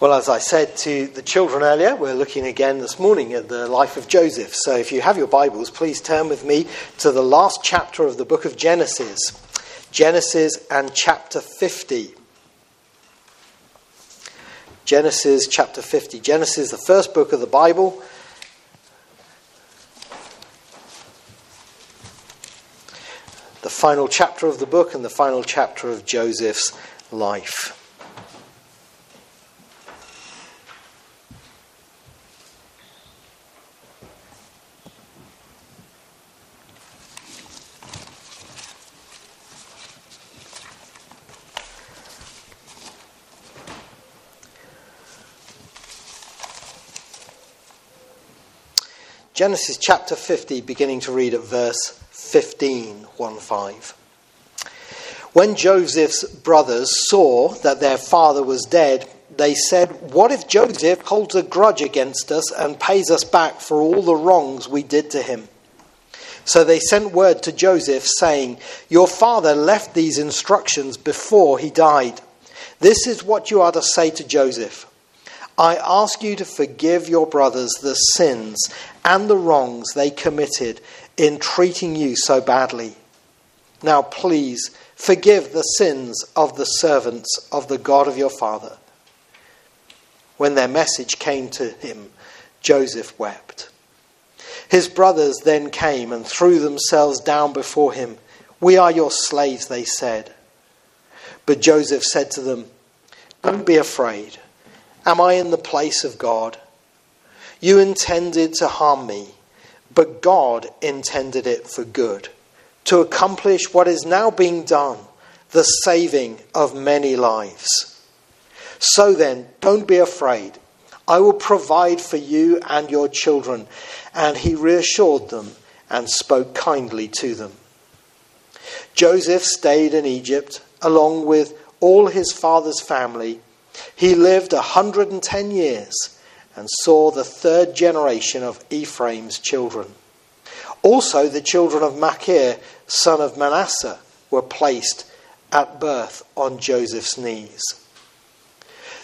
Well, as I said to the children earlier, we're looking again this morning at the life of Joseph. So if you have your Bibles, please turn with me to the last chapter of the book of Genesis. Genesis and chapter 50. Genesis chapter 50. Genesis, the first book of the Bible. The final chapter of the book and the final chapter of Joseph's life. Genesis chapter 50, beginning to read at verse 15, 1 5. When Joseph's brothers saw that their father was dead, they said, What if Joseph holds a grudge against us and pays us back for all the wrongs we did to him? So they sent word to Joseph, saying, Your father left these instructions before he died. This is what you are to say to Joseph. I ask you to forgive your brothers the sins and the wrongs they committed in treating you so badly. Now, please forgive the sins of the servants of the God of your father. When their message came to him, Joseph wept. His brothers then came and threw themselves down before him. We are your slaves, they said. But Joseph said to them, Don't be afraid. Am I in the place of God? You intended to harm me, but God intended it for good, to accomplish what is now being done, the saving of many lives. So then, don't be afraid. I will provide for you and your children. And he reassured them and spoke kindly to them. Joseph stayed in Egypt along with all his father's family he lived a 110 years and saw the third generation of Ephraim's children. Also, the children of Machir, son of Manasseh, were placed at birth on Joseph's knees.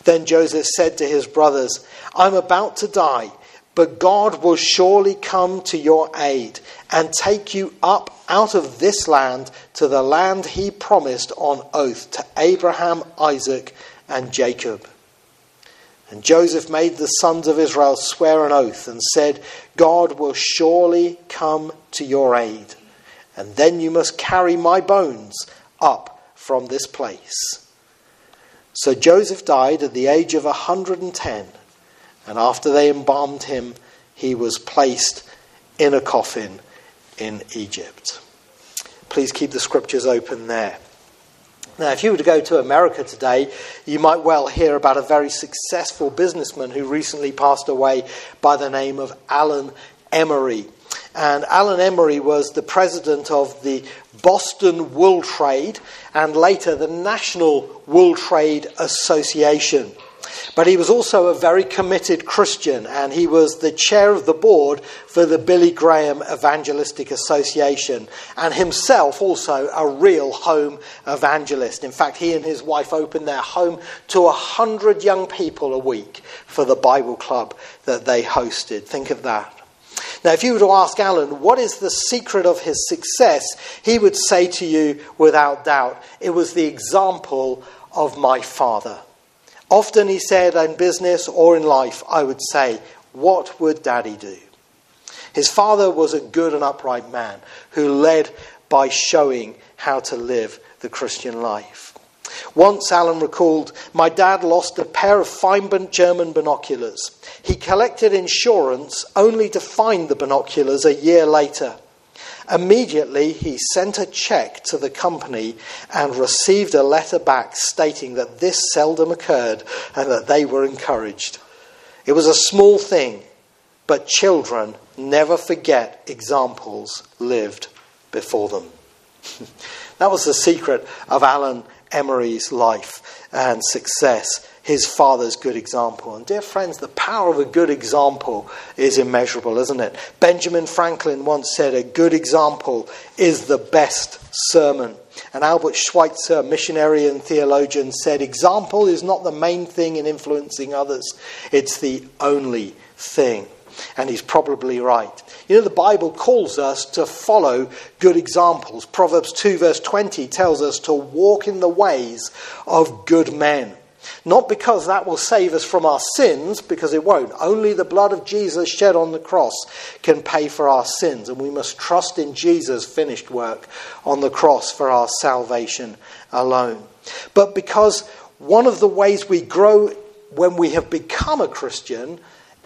Then Joseph said to his brothers, I'm about to die, but God will surely come to your aid and take you up out of this land to the land he promised on oath to Abraham, Isaac, and Jacob. And Joseph made the sons of Israel swear an oath and said, God will surely come to your aid, and then you must carry my bones up from this place. So Joseph died at the age of a 110, and after they embalmed him, he was placed in a coffin in Egypt. Please keep the scriptures open there. Now, if you were to go to America today, you might well hear about a very successful businessman who recently passed away by the name of Alan Emery. And Alan Emery was the president of the Boston Wool Trade and later the National Wool Trade Association. But he was also a very committed Christian, and he was the chair of the board for the Billy Graham Evangelistic Association, and himself also a real home evangelist. In fact, he and his wife opened their home to a hundred young people a week for the Bible club that they hosted. Think of that. Now, if you were to ask Alan, what is the secret of his success, he would say to you without doubt, it was the example of my father. Often he said in business or in life, I would say, What would daddy do? His father was a good and upright man who led by showing how to live the Christian life. Once, Alan recalled, my dad lost a pair of fine German binoculars. He collected insurance only to find the binoculars a year later. Immediately, he sent a check to the company and received a letter back stating that this seldom occurred and that they were encouraged. It was a small thing, but children never forget examples lived before them. that was the secret of Alan Emery's life and success his father's good example. And dear friends, the power of a good example is immeasurable, isn't it? Benjamin Franklin once said, A good example is the best sermon. And Albert Schweitzer, missionary and theologian, said, Example is not the main thing in influencing others, it's the only thing. And he's probably right. You know, the Bible calls us to follow good examples. Proverbs 2, verse 20 tells us to walk in the ways of good men. Not because that will save us from our sins, because it won't. Only the blood of Jesus shed on the cross can pay for our sins, and we must trust in Jesus' finished work on the cross for our salvation alone. But because one of the ways we grow when we have become a Christian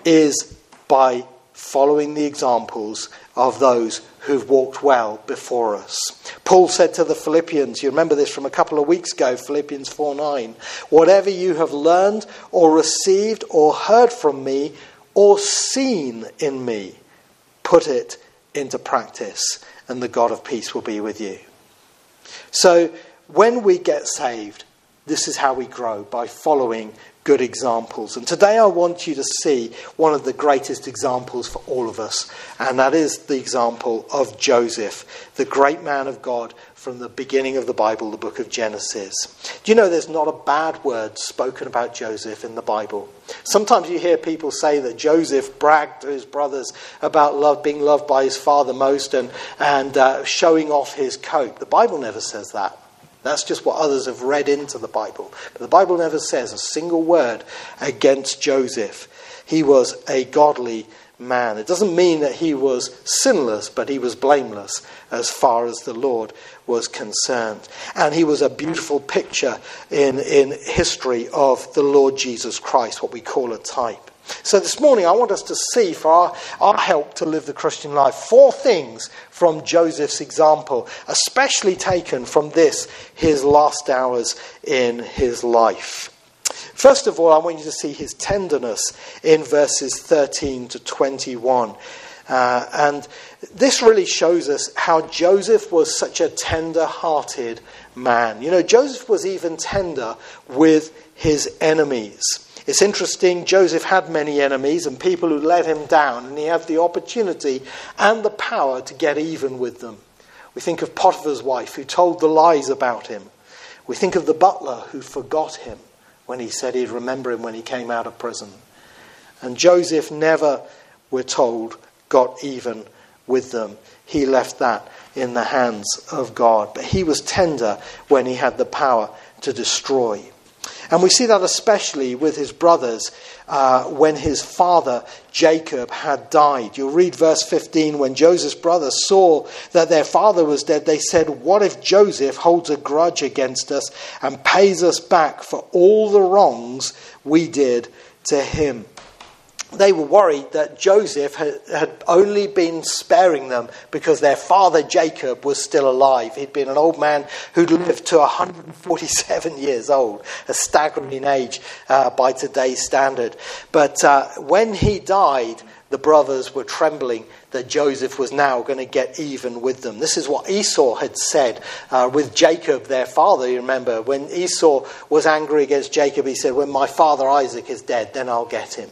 is by following the examples of those who've walked well before us. Paul said to the Philippians, you remember this from a couple of weeks ago, Philippians 4 9, whatever you have learned or received or heard from me or seen in me, put it into practice, and the God of peace will be with you. So when we get saved, this is how we grow by following good examples. And today I want you to see one of the greatest examples for all of us, and that is the example of Joseph, the great man of God from the beginning of the Bible, the book of Genesis. Do you know there's not a bad word spoken about Joseph in the Bible? Sometimes you hear people say that Joseph bragged to his brothers about love, being loved by his father most and, and uh, showing off his coat. The Bible never says that. That's just what others have read into the Bible. But the Bible never says a single word against Joseph. He was a godly man. It doesn't mean that he was sinless, but he was blameless as far as the Lord was concerned. And he was a beautiful picture in, in history of the Lord Jesus Christ, what we call a type. So this morning, I want us to see, for our, our help to live the Christian life, four things from Joseph's example, especially taken from this, his last hours in his life. First of all, I want you to see his tenderness in verses 13 to 21. Uh, and this really shows us how Joseph was such a tender hearted man. You know, Joseph was even tender with his enemies. It's interesting, Joseph had many enemies and people who let him down, and he had the opportunity and the power to get even with them. We think of Potiphar's wife who told the lies about him. We think of the butler who forgot him when he said he'd remember him when he came out of prison. And Joseph never, we're told, got even with them. He left that in the hands of God. But he was tender when he had the power to destroy. And we see that especially with his brothers uh, when his father Jacob had died. You'll read verse 15 when Joseph's brothers saw that their father was dead, they said, What if Joseph holds a grudge against us and pays us back for all the wrongs we did to him? They were worried that Joseph had, had, only been sparing them because their father Jacob was still alive. He'd been an old man who'd lived to 147 years old, a staggering age uh, by today's standard. But uh, when he died, the brothers were trembling that Joseph was now going to get even with them. This is what Esau had said uh, with Jacob, their father. You remember, when Esau was angry against Jacob, he said, When my father Isaac is dead, then I'll get him.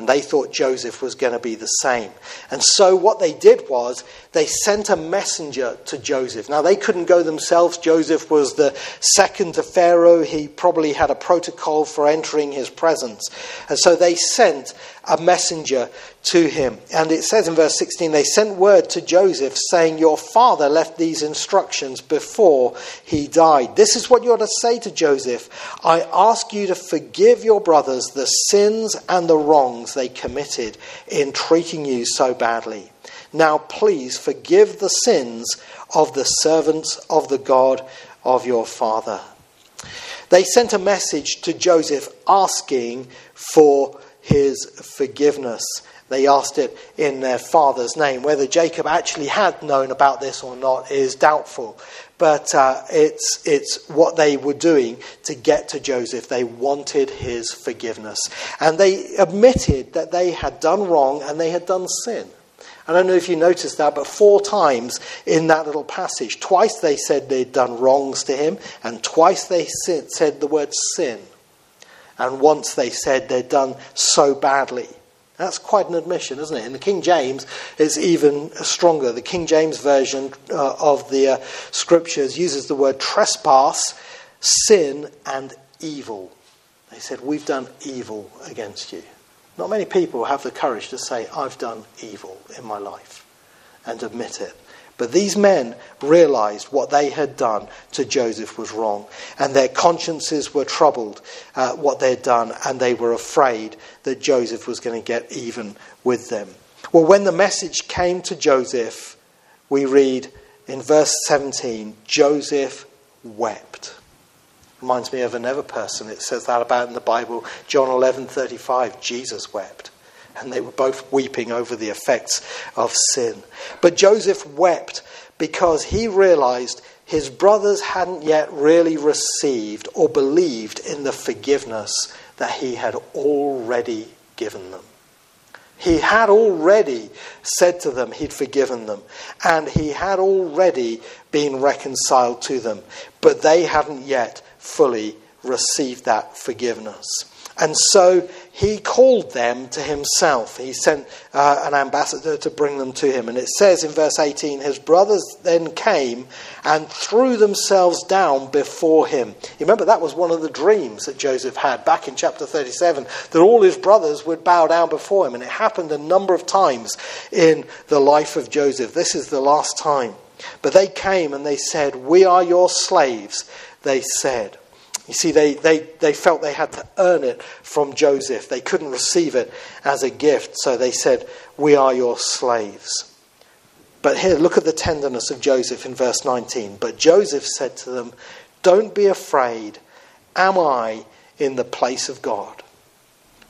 And they thought Joseph was going to be the same. And so what they did was they sent a messenger to Joseph. Now they couldn't go themselves. Joseph was the second to Pharaoh. He probably had a protocol for entering his presence. And so they sent a messenger to him. And it says in verse 16, they sent word to Joseph saying, Your father left these instructions before he died. This is what you're to say to Joseph I ask you to forgive your brothers the sins and the wrongs they committed in treating you so badly. Now, please forgive the sins of the servants of the God of your father. They sent a message to Joseph asking for his forgiveness. They asked it in their father's name. Whether Jacob actually had known about this or not is doubtful. But uh, it's, it's what they were doing to get to Joseph. They wanted his forgiveness. And they admitted that they had done wrong and they had done sin. I don't know if you noticed that, but four times in that little passage, twice they said they'd done wrongs to him, and twice they said the word sin. and once they said they'd done so badly. That's quite an admission, isn't it? In the King James, it's even stronger. The King James version uh, of the uh, scriptures uses the word trespass, sin, and evil. They said, We've done evil against you. Not many people have the courage to say, I've done evil in my life and admit it. But these men realized what they had done to Joseph was wrong, and their consciences were troubled at what they had done, and they were afraid that Joseph was going to get even with them. Well, when the message came to Joseph, we read in verse 17 Joseph wept. Reminds me of another person. It says that about in the Bible, John 11:35. Jesus wept, and they were both weeping over the effects of sin. But Joseph wept because he realized his brothers hadn't yet really received or believed in the forgiveness that he had already given them. He had already said to them he'd forgiven them, and he had already been reconciled to them, but they hadn't yet fully received that forgiveness. And so he called them to himself. He sent uh, an ambassador to bring them to him. And it says in verse 18 His brothers then came and threw themselves down before him. You remember that was one of the dreams that Joseph had back in chapter 37 that all his brothers would bow down before him. And it happened a number of times in the life of Joseph. This is the last time. But they came and they said, We are your slaves they said. You see, they, they, they felt they had to earn it from Joseph. They couldn't receive it as a gift, so they said, We are your slaves. But here, look at the tenderness of Joseph in verse 19. But Joseph said to them, Don't be afraid. Am I in the place of God?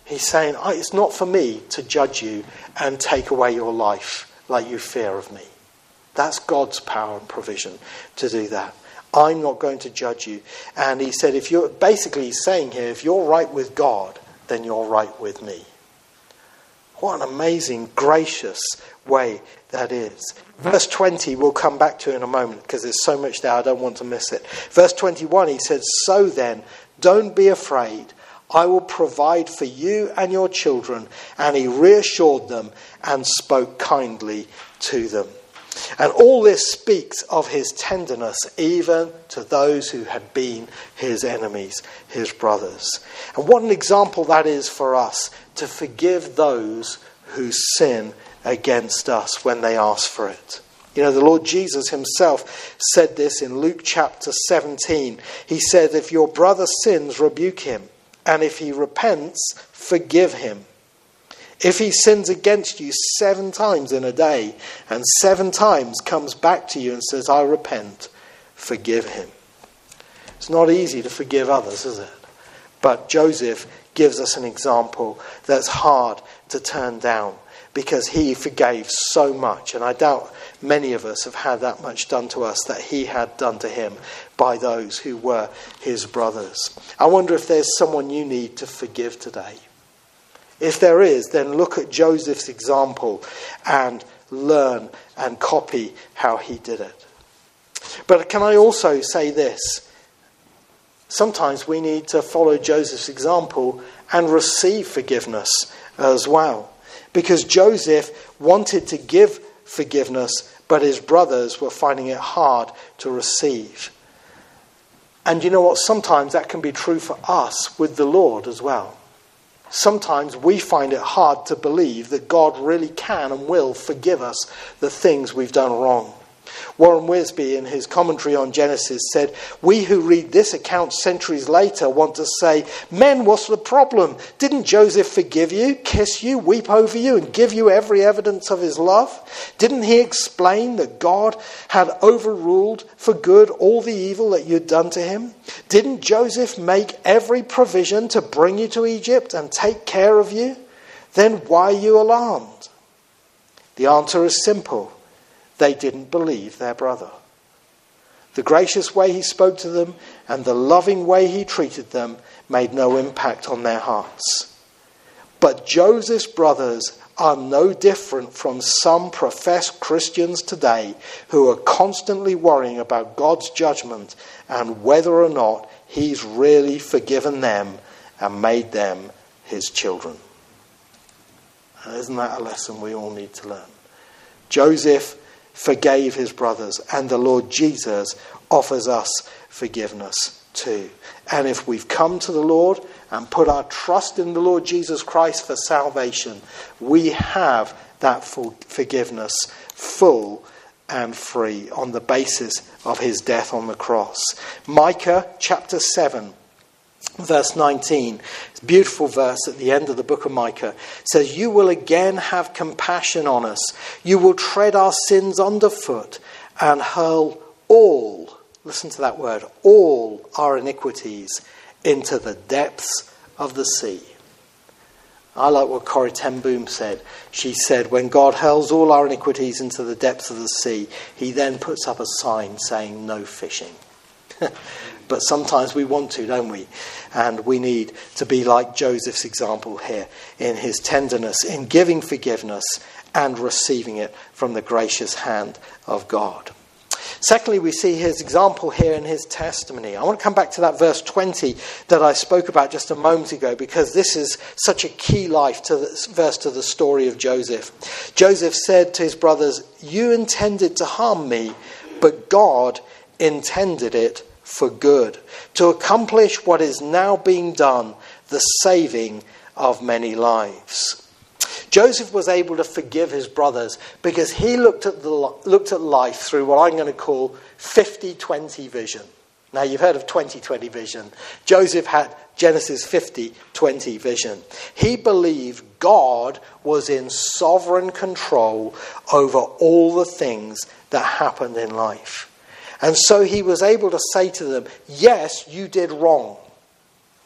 He's saying, It's not for me to judge you and take away your life like you fear of me. That's God's power and provision to do that. I'm not going to judge you. And he said, if you're basically saying here, if you're right with God, then you're right with me. What an amazing, gracious way that is. Verse 20 we'll come back to in a moment because there's so much there, I don't want to miss it. Verse 21, he said, So then, don't be afraid. I will provide for you and your children. And he reassured them and spoke kindly to them. And all this speaks of his tenderness, even to those who had been his enemies, his brothers. And what an example that is for us to forgive those who sin against us when they ask for it. You know, the Lord Jesus himself said this in Luke chapter 17. He said, If your brother sins, rebuke him, and if he repents, forgive him. If he sins against you seven times in a day and seven times comes back to you and says, I repent, forgive him. It's not easy to forgive others, is it? But Joseph gives us an example that's hard to turn down because he forgave so much. And I doubt many of us have had that much done to us that he had done to him by those who were his brothers. I wonder if there's someone you need to forgive today. If there is, then look at Joseph's example and learn and copy how he did it. But can I also say this? Sometimes we need to follow Joseph's example and receive forgiveness as well. Because Joseph wanted to give forgiveness, but his brothers were finding it hard to receive. And you know what? Sometimes that can be true for us with the Lord as well sometimes we find it hard to believe that God really can and will forgive us the things we've done wrong. Warren Wiersbe, in his commentary on Genesis, said, We who read this account centuries later want to say, Men, what's the problem? Didn't Joseph forgive you, kiss you, weep over you, and give you every evidence of his love? Didn't he explain that God had overruled for good all the evil that you'd done to him? Didn't Joseph make every provision to bring you to Egypt and take care of you? Then why are you alarmed? The answer is simple they didn't believe their brother. The gracious way he spoke to them and the loving way he treated them made no impact on their hearts. But Joseph's brothers are no different from some professed Christians today who are constantly worrying about God's judgment and whether or not he's really forgiven them and made them his children. And isn't that a lesson we all need to learn? Joseph forgave his brothers, and the Lord Jesus offers us forgiveness too. And if we've come to the Lord and put our trust in the Lord Jesus Christ for salvation, we have that forgiveness full and free on the basis of his death on the cross. Micah chapter 7 verse 19 it's a beautiful verse at the end of the book of micah says you will again have compassion on us you will tread our sins underfoot and hurl all listen to that word all our iniquities into the depths of the sea I like what Corrie ten Boom said. She said, When God hurls all our iniquities into the depths of the sea, he then puts up a sign saying, No fishing. but sometimes we want to, don't we? And we need to be like Joseph's example here in his tenderness, in giving forgiveness and receiving it from the gracious hand of God. Secondly, we see his example here in his testimony. I want to come back to that verse 20 that I spoke about just a moment ago because this is such a key life to this verse to the story of Joseph. Joseph said to his brothers, You intended to harm me, but God intended it for good, to accomplish what is now being done, the saving of many lives. Joseph was able to forgive his brothers because he looked at, the, looked at life through what I'm going to call 50 20 vision. Now, you've heard of 20 20 vision. Joseph had Genesis 50 20 vision. He believed God was in sovereign control over all the things that happened in life. And so he was able to say to them, Yes, you did wrong.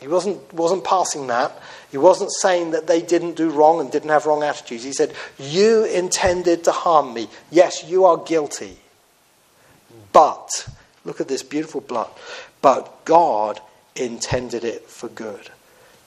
He wasn't, wasn't passing that. He wasn't saying that they didn't do wrong and didn't have wrong attitudes. He said, You intended to harm me. Yes, you are guilty. But, look at this beautiful blood. But God intended it for good,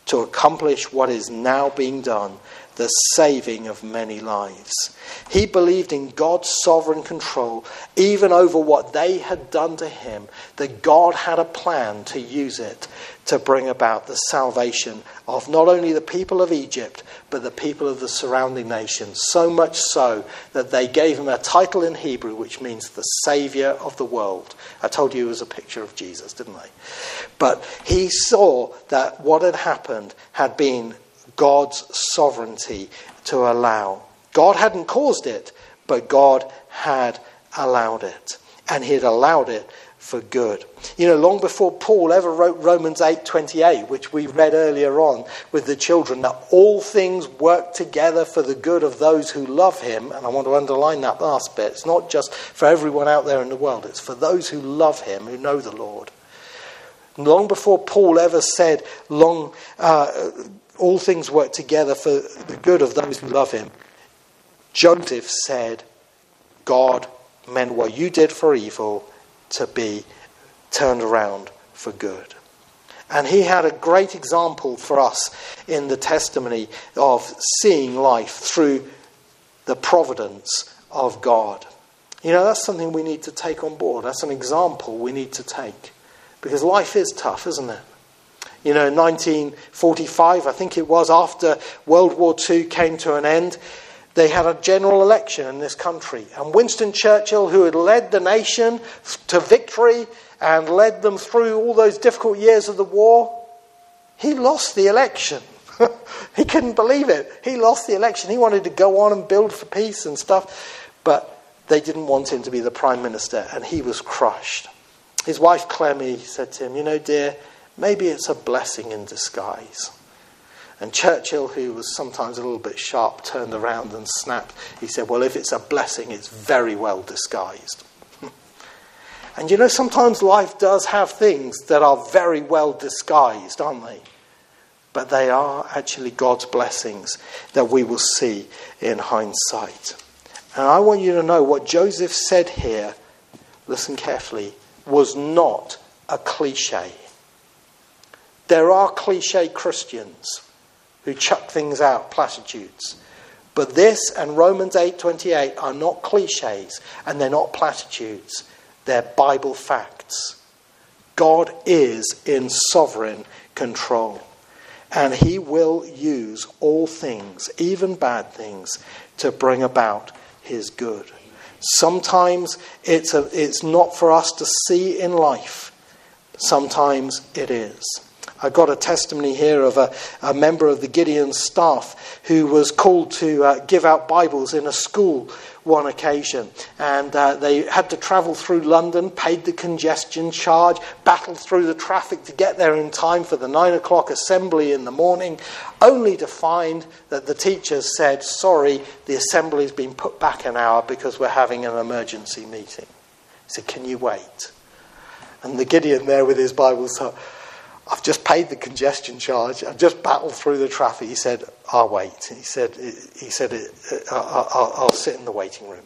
to accomplish what is now being done, the saving of many lives. He believed in God's sovereign control, even over what they had done to him, that God had a plan to use it to bring about the salvation of not only the people of Egypt, but the people of the surrounding nations. So much so that they gave him a title in Hebrew which means the Saviour of the world. I told you it was a picture of Jesus, didn't I? But he saw that what had happened had been God's sovereignty to allow. God hadn't caused it, but God had allowed it. And he had allowed it for good. You know, long before Paul ever wrote Romans 8:28, which we read earlier on with the children, that all things work together for the good of those who love him, and I want to underline that last bit. It's not just for everyone out there in the world, it's for those who love him, who know the Lord. Long before Paul ever said, long, uh, all things work together for the good of those who love him, Joseph said, God meant what you did for evil to be turned around for good. And he had a great example for us in the testimony of seeing life through the providence of God. You know, that's something we need to take on board. That's an example we need to take. Because life is tough, isn't it? You know, in 1945, I think it was, after World War II came to an end, they had a general election in this country. And Winston Churchill, who had led the nation to victory and led them through all those difficult years of the war, he lost the election. he couldn't believe it. He lost the election. He wanted to go on and build for peace and stuff, but they didn't want him to be the prime minister, and he was crushed. His wife Clemmie said to him, You know, dear, maybe it's a blessing in disguise. And Churchill, who was sometimes a little bit sharp, turned around and snapped. He said, Well, if it's a blessing, it's very well disguised. and you know, sometimes life does have things that are very well disguised, aren't they? But they are actually God's blessings that we will see in hindsight. And I want you to know what Joseph said here, listen carefully, was not a cliche. There are cliche Christians who chuck things out, platitudes. But this and Romans 8:28 are not clichés and they're not platitudes. They're Bible facts. God is in sovereign control. and he will use all things, even bad things, to bring about his good. Sometimes it's, a, it's not for us to see in life, sometimes it is. I got a testimony here of a, a member of the Gideon staff who was called to uh, give out Bibles in a school one occasion. And uh, they had to travel through London, paid the congestion charge, battled through the traffic to get there in time for the nine o'clock assembly in the morning, only to find that the teachers said, Sorry, the assembly's been put back an hour because we're having an emergency meeting. He said, Can you wait? And the Gideon there with his Bible said, I've just paid the congestion charge. I've just battled through the traffic. He said, I'll wait. He said, he said uh, I'll, I'll sit in the waiting room.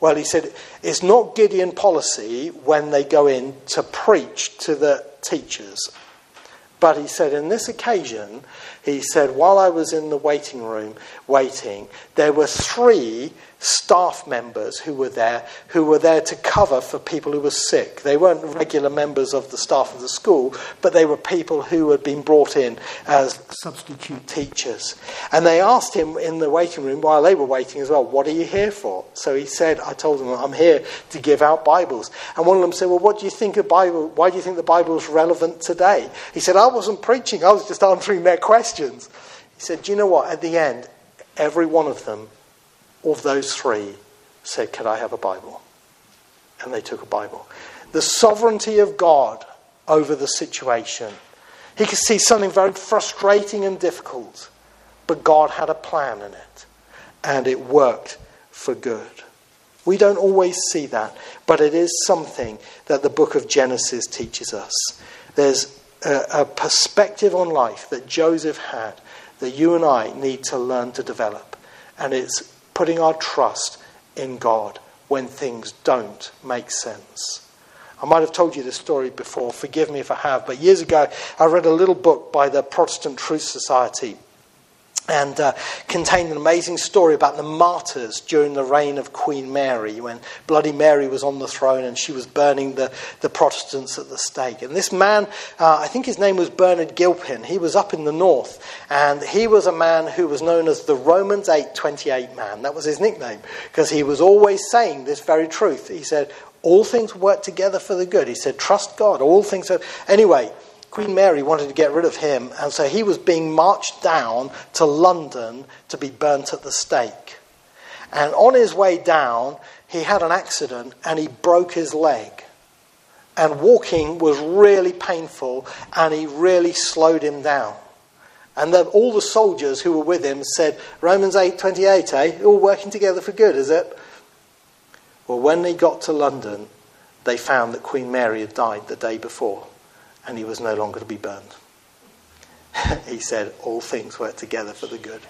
Well, he said, it's not Gideon policy when they go in to preach to the teachers. But he said, in this occasion, he said, while I was in the waiting room waiting, there were three staff members who were there who were there to cover for people who were sick. They weren't regular members of the staff of the school, but they were people who had been brought in as substitute teachers. And they asked him in the waiting room while they were waiting as well, What are you here for? So he said, I told them, I'm here to give out Bibles. And one of them said, Well, what do you think of Bible? Why do you think the Bible is relevant today? He said, I wasn't preaching, I was just answering their questions. He said, Do you know what? At the end, every one of them of those three said, Could I have a Bible? And they took a Bible. The sovereignty of God over the situation. He could see something very frustrating and difficult, but God had a plan in it, and it worked for good. We don't always see that, but it is something that the book of Genesis teaches us. There's a, a perspective on life that Joseph had that you and I need to learn to develop, and it's putting our trust in God when things don't make sense. I might have told you this story before, forgive me if I have, but years ago I read a little book by the Protestant Truth Society and uh, contained an amazing story about the martyrs during the reign of Queen Mary, when Bloody Mary was on the throne and she was burning the, the Protestants at the stake. And this man, uh, I think his name was Bernard Gilpin, he was up in the north, and he was a man who was known as the Romans 828 man. That was his nickname, because he was always saying this very truth. He said, All things work together for the good. He said, Trust God, all things are. Anyway, Queen Mary wanted to get rid of him, and so he was being marched down to London to be burnt at the stake. And on his way down, he had an accident and he broke his leg. And walking was really painful, and he really slowed him down. And the, all the soldiers who were with him said, Romans 8:28, eh? All working together for good, is it? Well, when they got to London, they found that Queen Mary had died the day before and he was no longer to be burned. he said, All things work together for the good.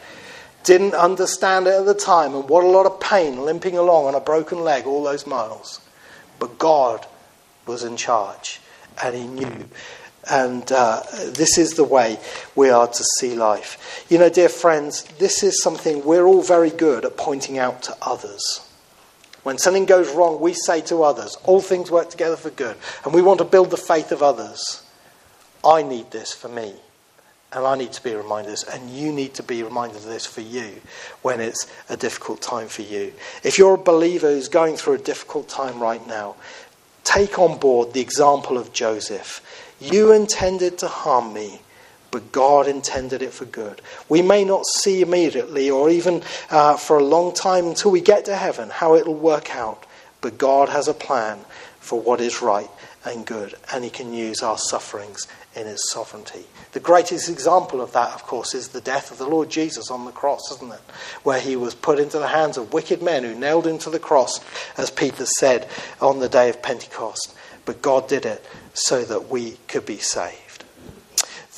Didn't understand it at the time, and what a lot of pain limping along on a broken leg all those miles. But God was in charge, and he knew. And uh, this is the way we are to see life. You know, dear friends, this is something we're all very good at pointing out to others. When something goes wrong, we say to others, all things work together for good. And we want to build the faith of others. I need this for me. And I need to be reminded of this, and you need to be reminded of this for you when it's a difficult time for you. If you're a believer who's going through a difficult time right now, take on board the example of Joseph. You intended to harm me, but God intended it for good. We may not see immediately or even uh, for a long time until we get to heaven how it'll work out, but God has a plan for what is right and good, and He can use our sufferings in His sovereignty. The greatest example of that, of course, is the death of the Lord Jesus on the cross, isn't it? Where He was put into the hands of wicked men who nailed Him to the cross, as Peter said on the day of Pentecost. But God did it so that we could be saved.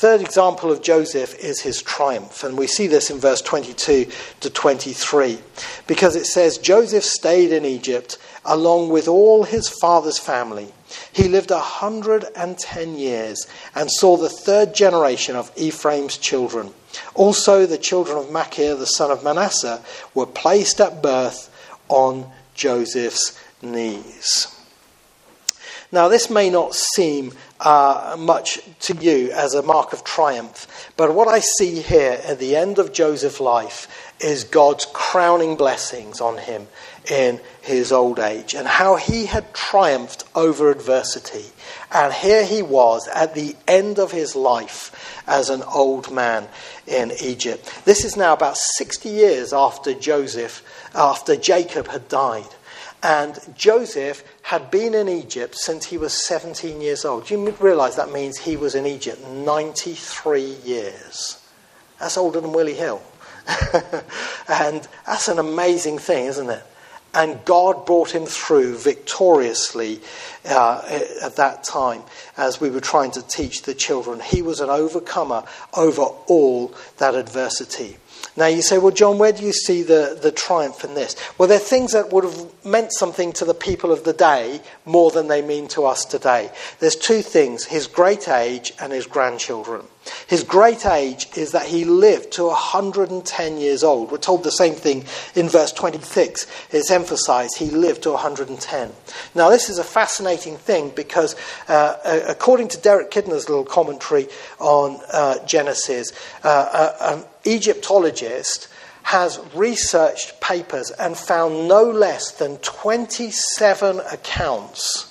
Third example of Joseph is his triumph, and we see this in verse 22 to 23, because it says Joseph stayed in Egypt along with all his father's family he lived a hundred and ten years and saw the third generation of Ephraim's children. Also, the children of Machir, the son of Manasseh, were placed at birth on Joseph's knees. Now, this may not seem uh, much to you as a mark of triumph, but what I see here at the end of Joseph's life is God's crowning blessings on him in his old age and how he had triumphed over adversity. And here he was at the end of his life as an old man in Egypt. This is now about 60 years after Joseph, after Jacob had died. And Joseph had been in Egypt since he was 17 years old. You realize that means he was in Egypt 93 years. That's older than Willie Hill. and that's an amazing thing, isn't it? And God brought him through victoriously uh, at that time as we were trying to teach the children. He was an overcomer over all that adversity. Now you say, well, John, where do you see the, the triumph in this? Well, they're things that would have meant something to the people of the day more than they mean to us today. There's two things his great age and his grandchildren. His great age is that he lived to 110 years old. We're told the same thing in verse 26. It's emphasized he lived to 110. Now, this is a fascinating thing because, uh, according to Derek Kidner's little commentary on uh, Genesis, uh, uh, an Egyptologist has researched papers and found no less than 27 accounts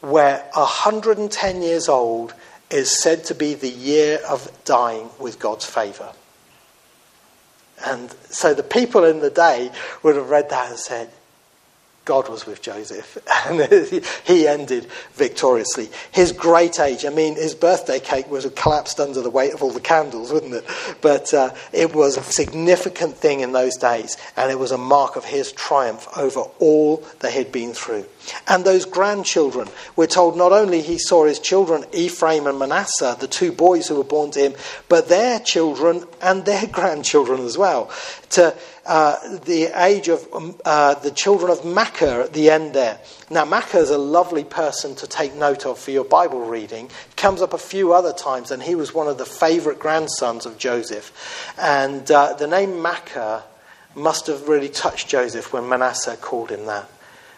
where 110 years old is said to be the year of dying with God's favour. And so the people in the day would have read that and said, God was with Joseph, and he ended victoriously. His great age, I mean, his birthday cake was collapsed under the weight of all the candles, wouldn't it? But uh, it was a significant thing in those days, and it was a mark of his triumph over all that he'd been through. And those grandchildren, we're told not only he saw his children, Ephraim and Manasseh, the two boys who were born to him, but their children and their grandchildren as well. To uh, the age of um, uh, the children of Machir at the end there. Now, Machir is a lovely person to take note of for your Bible reading. He comes up a few other times, and he was one of the favourite grandsons of Joseph. And uh, the name Machir must have really touched Joseph when Manasseh called him that,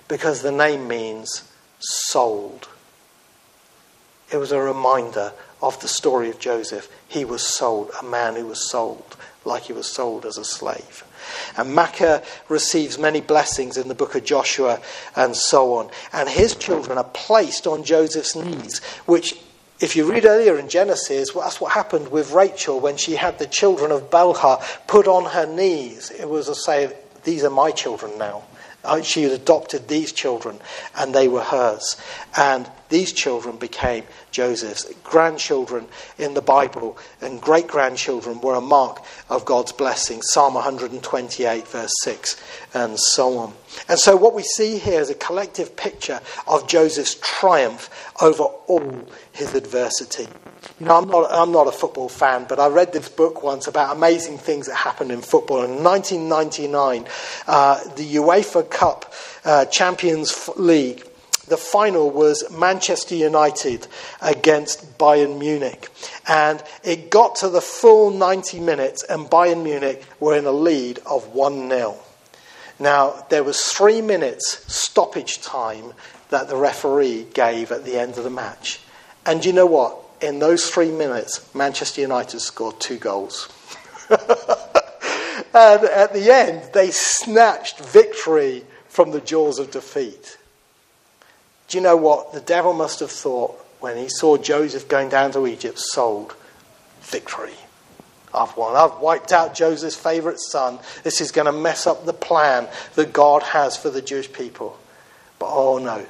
because the name means sold. It was a reminder of the story of Joseph. He was sold, a man who was sold, like he was sold as a slave. And Machir receives many blessings in the book of Joshua and so on. And his children are placed on Joseph's knees, which if you read earlier in Genesis, well, that's what happened with Rachel when she had the children of Bilhah put on her knees. It was to say, These are my children now. Uh, she had adopted these children, and they were hers. And these children became Joseph's. Grandchildren in the Bible and great grandchildren were a mark of God's blessing. Psalm 128, verse 6, and so on. And so, what we see here is a collective picture of Joseph's triumph over all his adversity. You know, I'm not, I'm not a football fan, but I read this book once about amazing things that happened in football. In 1999, uh, the UEFA Cup uh, Champions League the final was Manchester United against Bayern Munich. And it got to the full 90 minutes, and Bayern Munich were in a lead of 1 0. Now, there was three minutes stoppage time that the referee gave at the end of the match. And you know what? In those three minutes, Manchester United scored two goals. and at the end, they snatched victory from the jaws of defeat. Do you know what? The devil must have thought when he saw Joseph going down to Egypt, sold victory. I've won. I've wiped out Joseph's favourite son. This is going to mess up the plan that God has for the Jewish people. But oh no,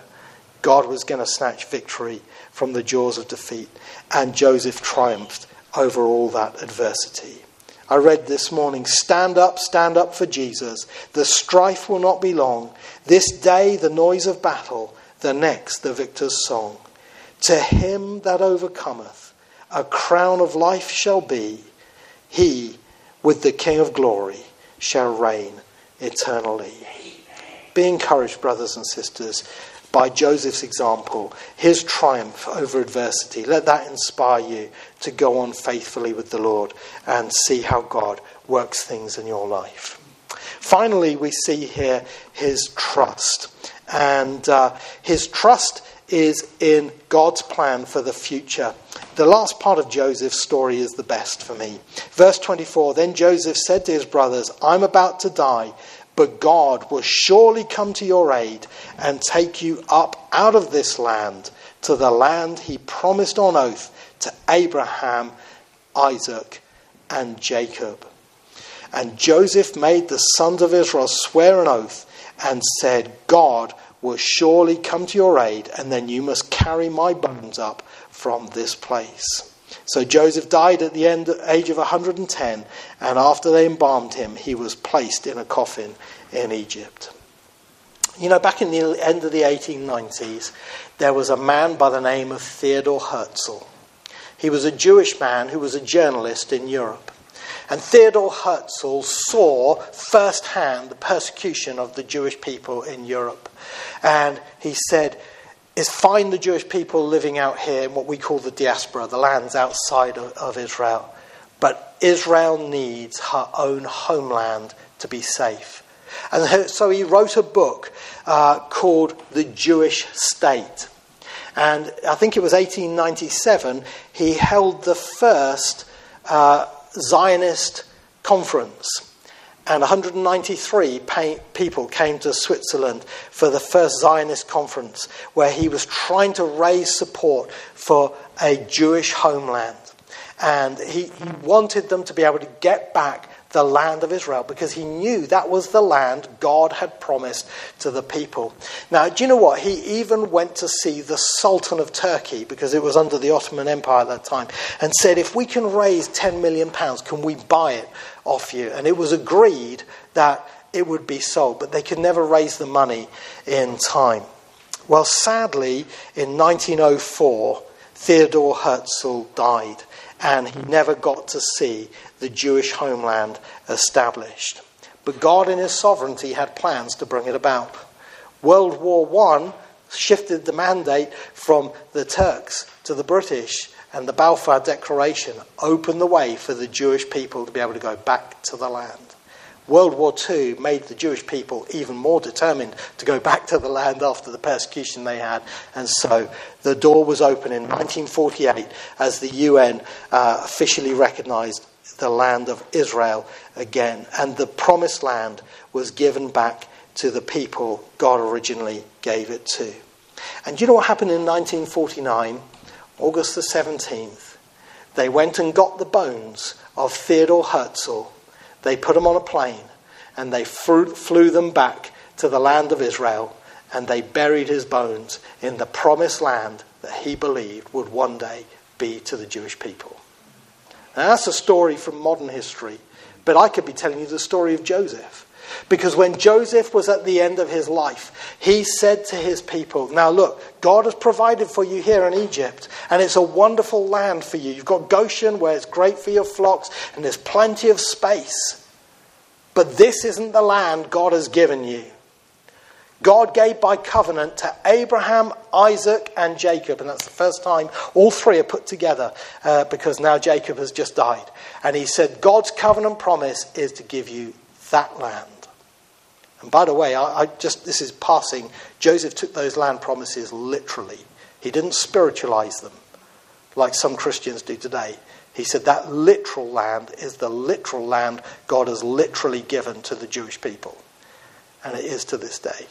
God was going to snatch victory from the jaws of defeat, and Joseph triumphed over all that adversity. I read this morning Stand up, stand up for Jesus. The strife will not be long. This day, the noise of battle the next, the victor's song. To him that overcometh, a crown of life shall be. He, with the King of glory, shall reign eternally. Be encouraged, brothers and sisters, by Joseph's example, his triumph over adversity. Let that inspire you to go on faithfully with the Lord and see how God works things in your life. Finally, we see here his trust. And uh, his trust is in God's plan for the future. The last part of Joseph's story is the best for me. Verse 24 Then Joseph said to his brothers, I'm about to die, but God will surely come to your aid and take you up out of this land to the land he promised on oath to Abraham, Isaac, and Jacob. And Joseph made the sons of Israel swear an oath and said, God will surely come to your aid, and then you must carry my bones up from this place. So Joseph died at the end, age of 110, and after they embalmed him, he was placed in a coffin in Egypt. You know, back in the end of the 1890s, there was a man by the name of Theodore Herzl. He was a Jewish man who was a journalist in Europe. And Theodore Herzl saw firsthand the persecution of the Jewish people in Europe. And he said, It's find the Jewish people living out here in what we call the diaspora, the lands outside of, of Israel. But Israel needs her own homeland to be safe. And so he wrote a book uh, called The Jewish State. And I think it was 1897, he held the first uh, Zionist conference. And 193 people came to Switzerland for the first Zionist conference, where he was trying to raise support for a Jewish homeland. And he, he wanted them to be able to get back the land of Israel because he knew that was the land God had promised to the people. Now, do you know what? He even went to see the Sultan of Turkey because it was under the Ottoman Empire at that time and said, If we can raise 10 million pounds, can we buy it off you? And it was agreed that it would be sold, but they could never raise the money in time. Well, sadly, in 1904, Theodore Herzl died and he never got to see the Jewish homeland established. But God, in His sovereignty, had plans to bring it about. World War I shifted the mandate from the Turks to the British, and the Balfour Declaration opened the way for the Jewish people to be able to go back to the land. World War II made the Jewish people even more determined to go back to the land after the persecution they had. And so the door was open in 1948 as the UN uh, officially recognized the land of Israel again. And the promised land was given back to the people God originally gave it to. And you know what happened in 1949? August the 17th. They went and got the bones of Theodore Herzl. They put them on a plane and they flew them back to the land of Israel and they buried his bones in the promised land that he believed would one day be to the Jewish people. Now, that's a story from modern history, but I could be telling you the story of Joseph. Because when Joseph was at the end of his life, he said to his people, Now look, God has provided for you here in Egypt, and it's a wonderful land for you. You've got Goshen, where it's great for your flocks, and there's plenty of space. But this isn't the land God has given you. God gave by covenant to Abraham, Isaac, and Jacob. And that's the first time all three are put together uh, because now Jacob has just died. And he said, God's covenant promise is to give you that land. And by the way, I, I just this is passing. Joseph took those land promises literally. He didn't spiritualize them like some Christians do today. He said that literal land is the literal land God has literally given to the Jewish people. And it is to this day.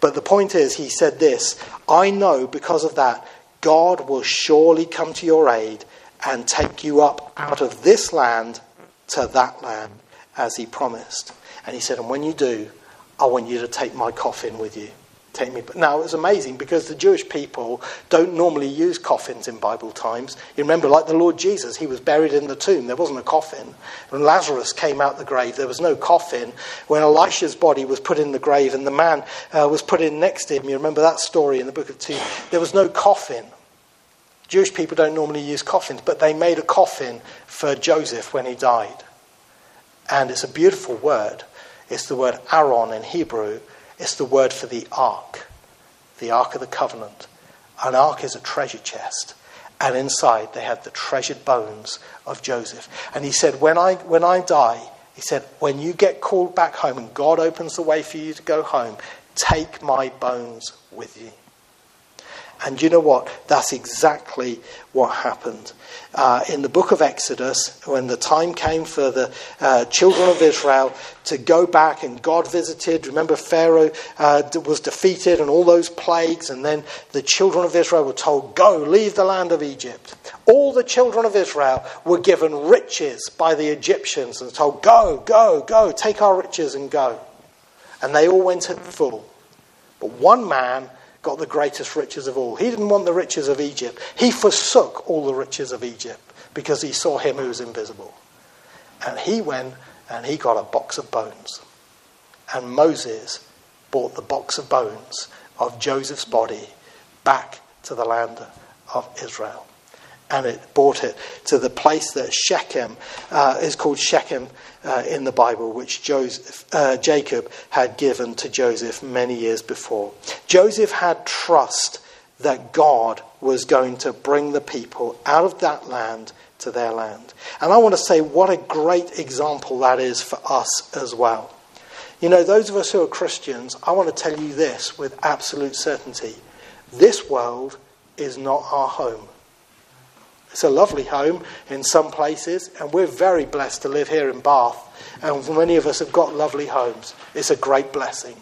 But the point is, he said this I know because of that, God will surely come to your aid and take you up out of this land to that land as he promised. And he said, And when you do, I want you to take my coffin with you take me. Now, it was amazing because the Jewish people don't normally use coffins in Bible times. You remember, like the Lord Jesus, he was buried in the tomb. There wasn't a coffin. When Lazarus came out the grave, there was no coffin. When Elisha's body was put in the grave and the man uh, was put in next to him, you remember that story in the book of 2, there was no coffin. Jewish people don't normally use coffins, but they made a coffin for Joseph when he died. And it's a beautiful word. It's the word aron in Hebrew, it's the word for the ark, the ark of the covenant. An ark is a treasure chest. And inside they had the treasured bones of Joseph. And he said, When I, when I die, he said, When you get called back home and God opens the way for you to go home, take my bones with you. And you know what? That's exactly what happened. Uh, in the book of Exodus, when the time came for the uh, children of Israel to go back and God visited, remember Pharaoh uh, was defeated and all those plagues, and then the children of Israel were told, Go, leave the land of Egypt. All the children of Israel were given riches by the Egyptians and told, Go, go, go, take our riches and go. And they all went at full. But one man got the greatest riches of all. He didn't want the riches of Egypt. He forsook all the riches of Egypt because he saw him who was invisible. And he went and he got a box of bones. And Moses brought the box of bones of Joseph's body back to the land of Israel and it brought it to the place that Shechem uh, is called Shechem uh, in the Bible, which Joseph, uh, Jacob had given to Joseph many years before. Joseph had trust that God was going to bring the people out of that land to their land. And I want to say what a great example that is for us as well. You know, those of us who are Christians, I want to tell you this with absolute certainty. This world is not our home. It's a lovely home in some places, and we're very blessed to live here in Bath. And many of us have got lovely homes. It's a great blessing.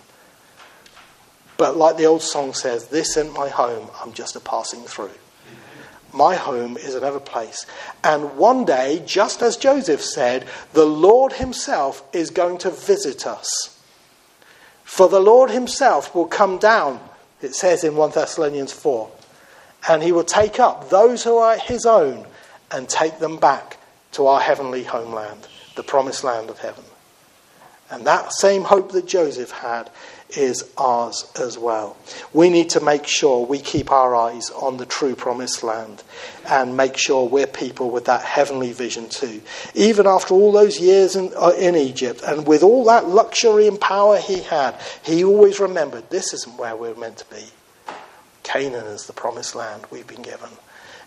But like the old song says, this isn't my home, I'm just a passing through. My home is another place. And one day, just as Joseph said, the Lord Himself is going to visit us. For the Lord Himself will come down, it says in 1 Thessalonians 4 and he will take up those who are his own and take them back to our heavenly homeland, the promised land of heaven. And that same hope that Joseph had is ours as well. We need to make sure we keep our eyes on the true promised land and make sure we're people with that heavenly vision too. Even after all those years in, uh, in Egypt and with all that luxury and power he had, he always remembered this isn't where we're meant to be. Canaan is the promised land we've been given.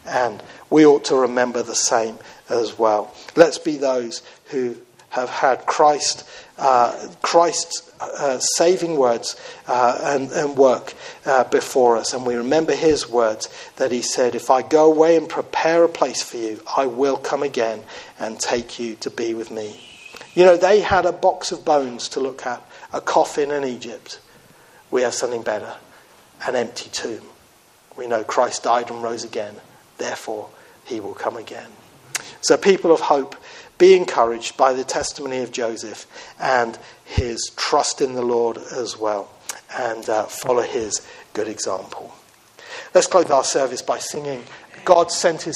And we ought to remember the same as well. Let's be those who have had Christ, uh, Christ's uh, saving words uh, and, and, work uh, before us. And we remember his words that he said, If I go away and prepare a place for you, I will come again and take you to be with me. You know, they had a box of bones to look at, a coffin in Egypt. We have something better an empty tomb. We know Christ died and rose again, therefore, he will come again. So, people of hope, be encouraged by the testimony of Joseph and his trust in the Lord as well, and uh, follow his good example. Let's close our service by singing God sent his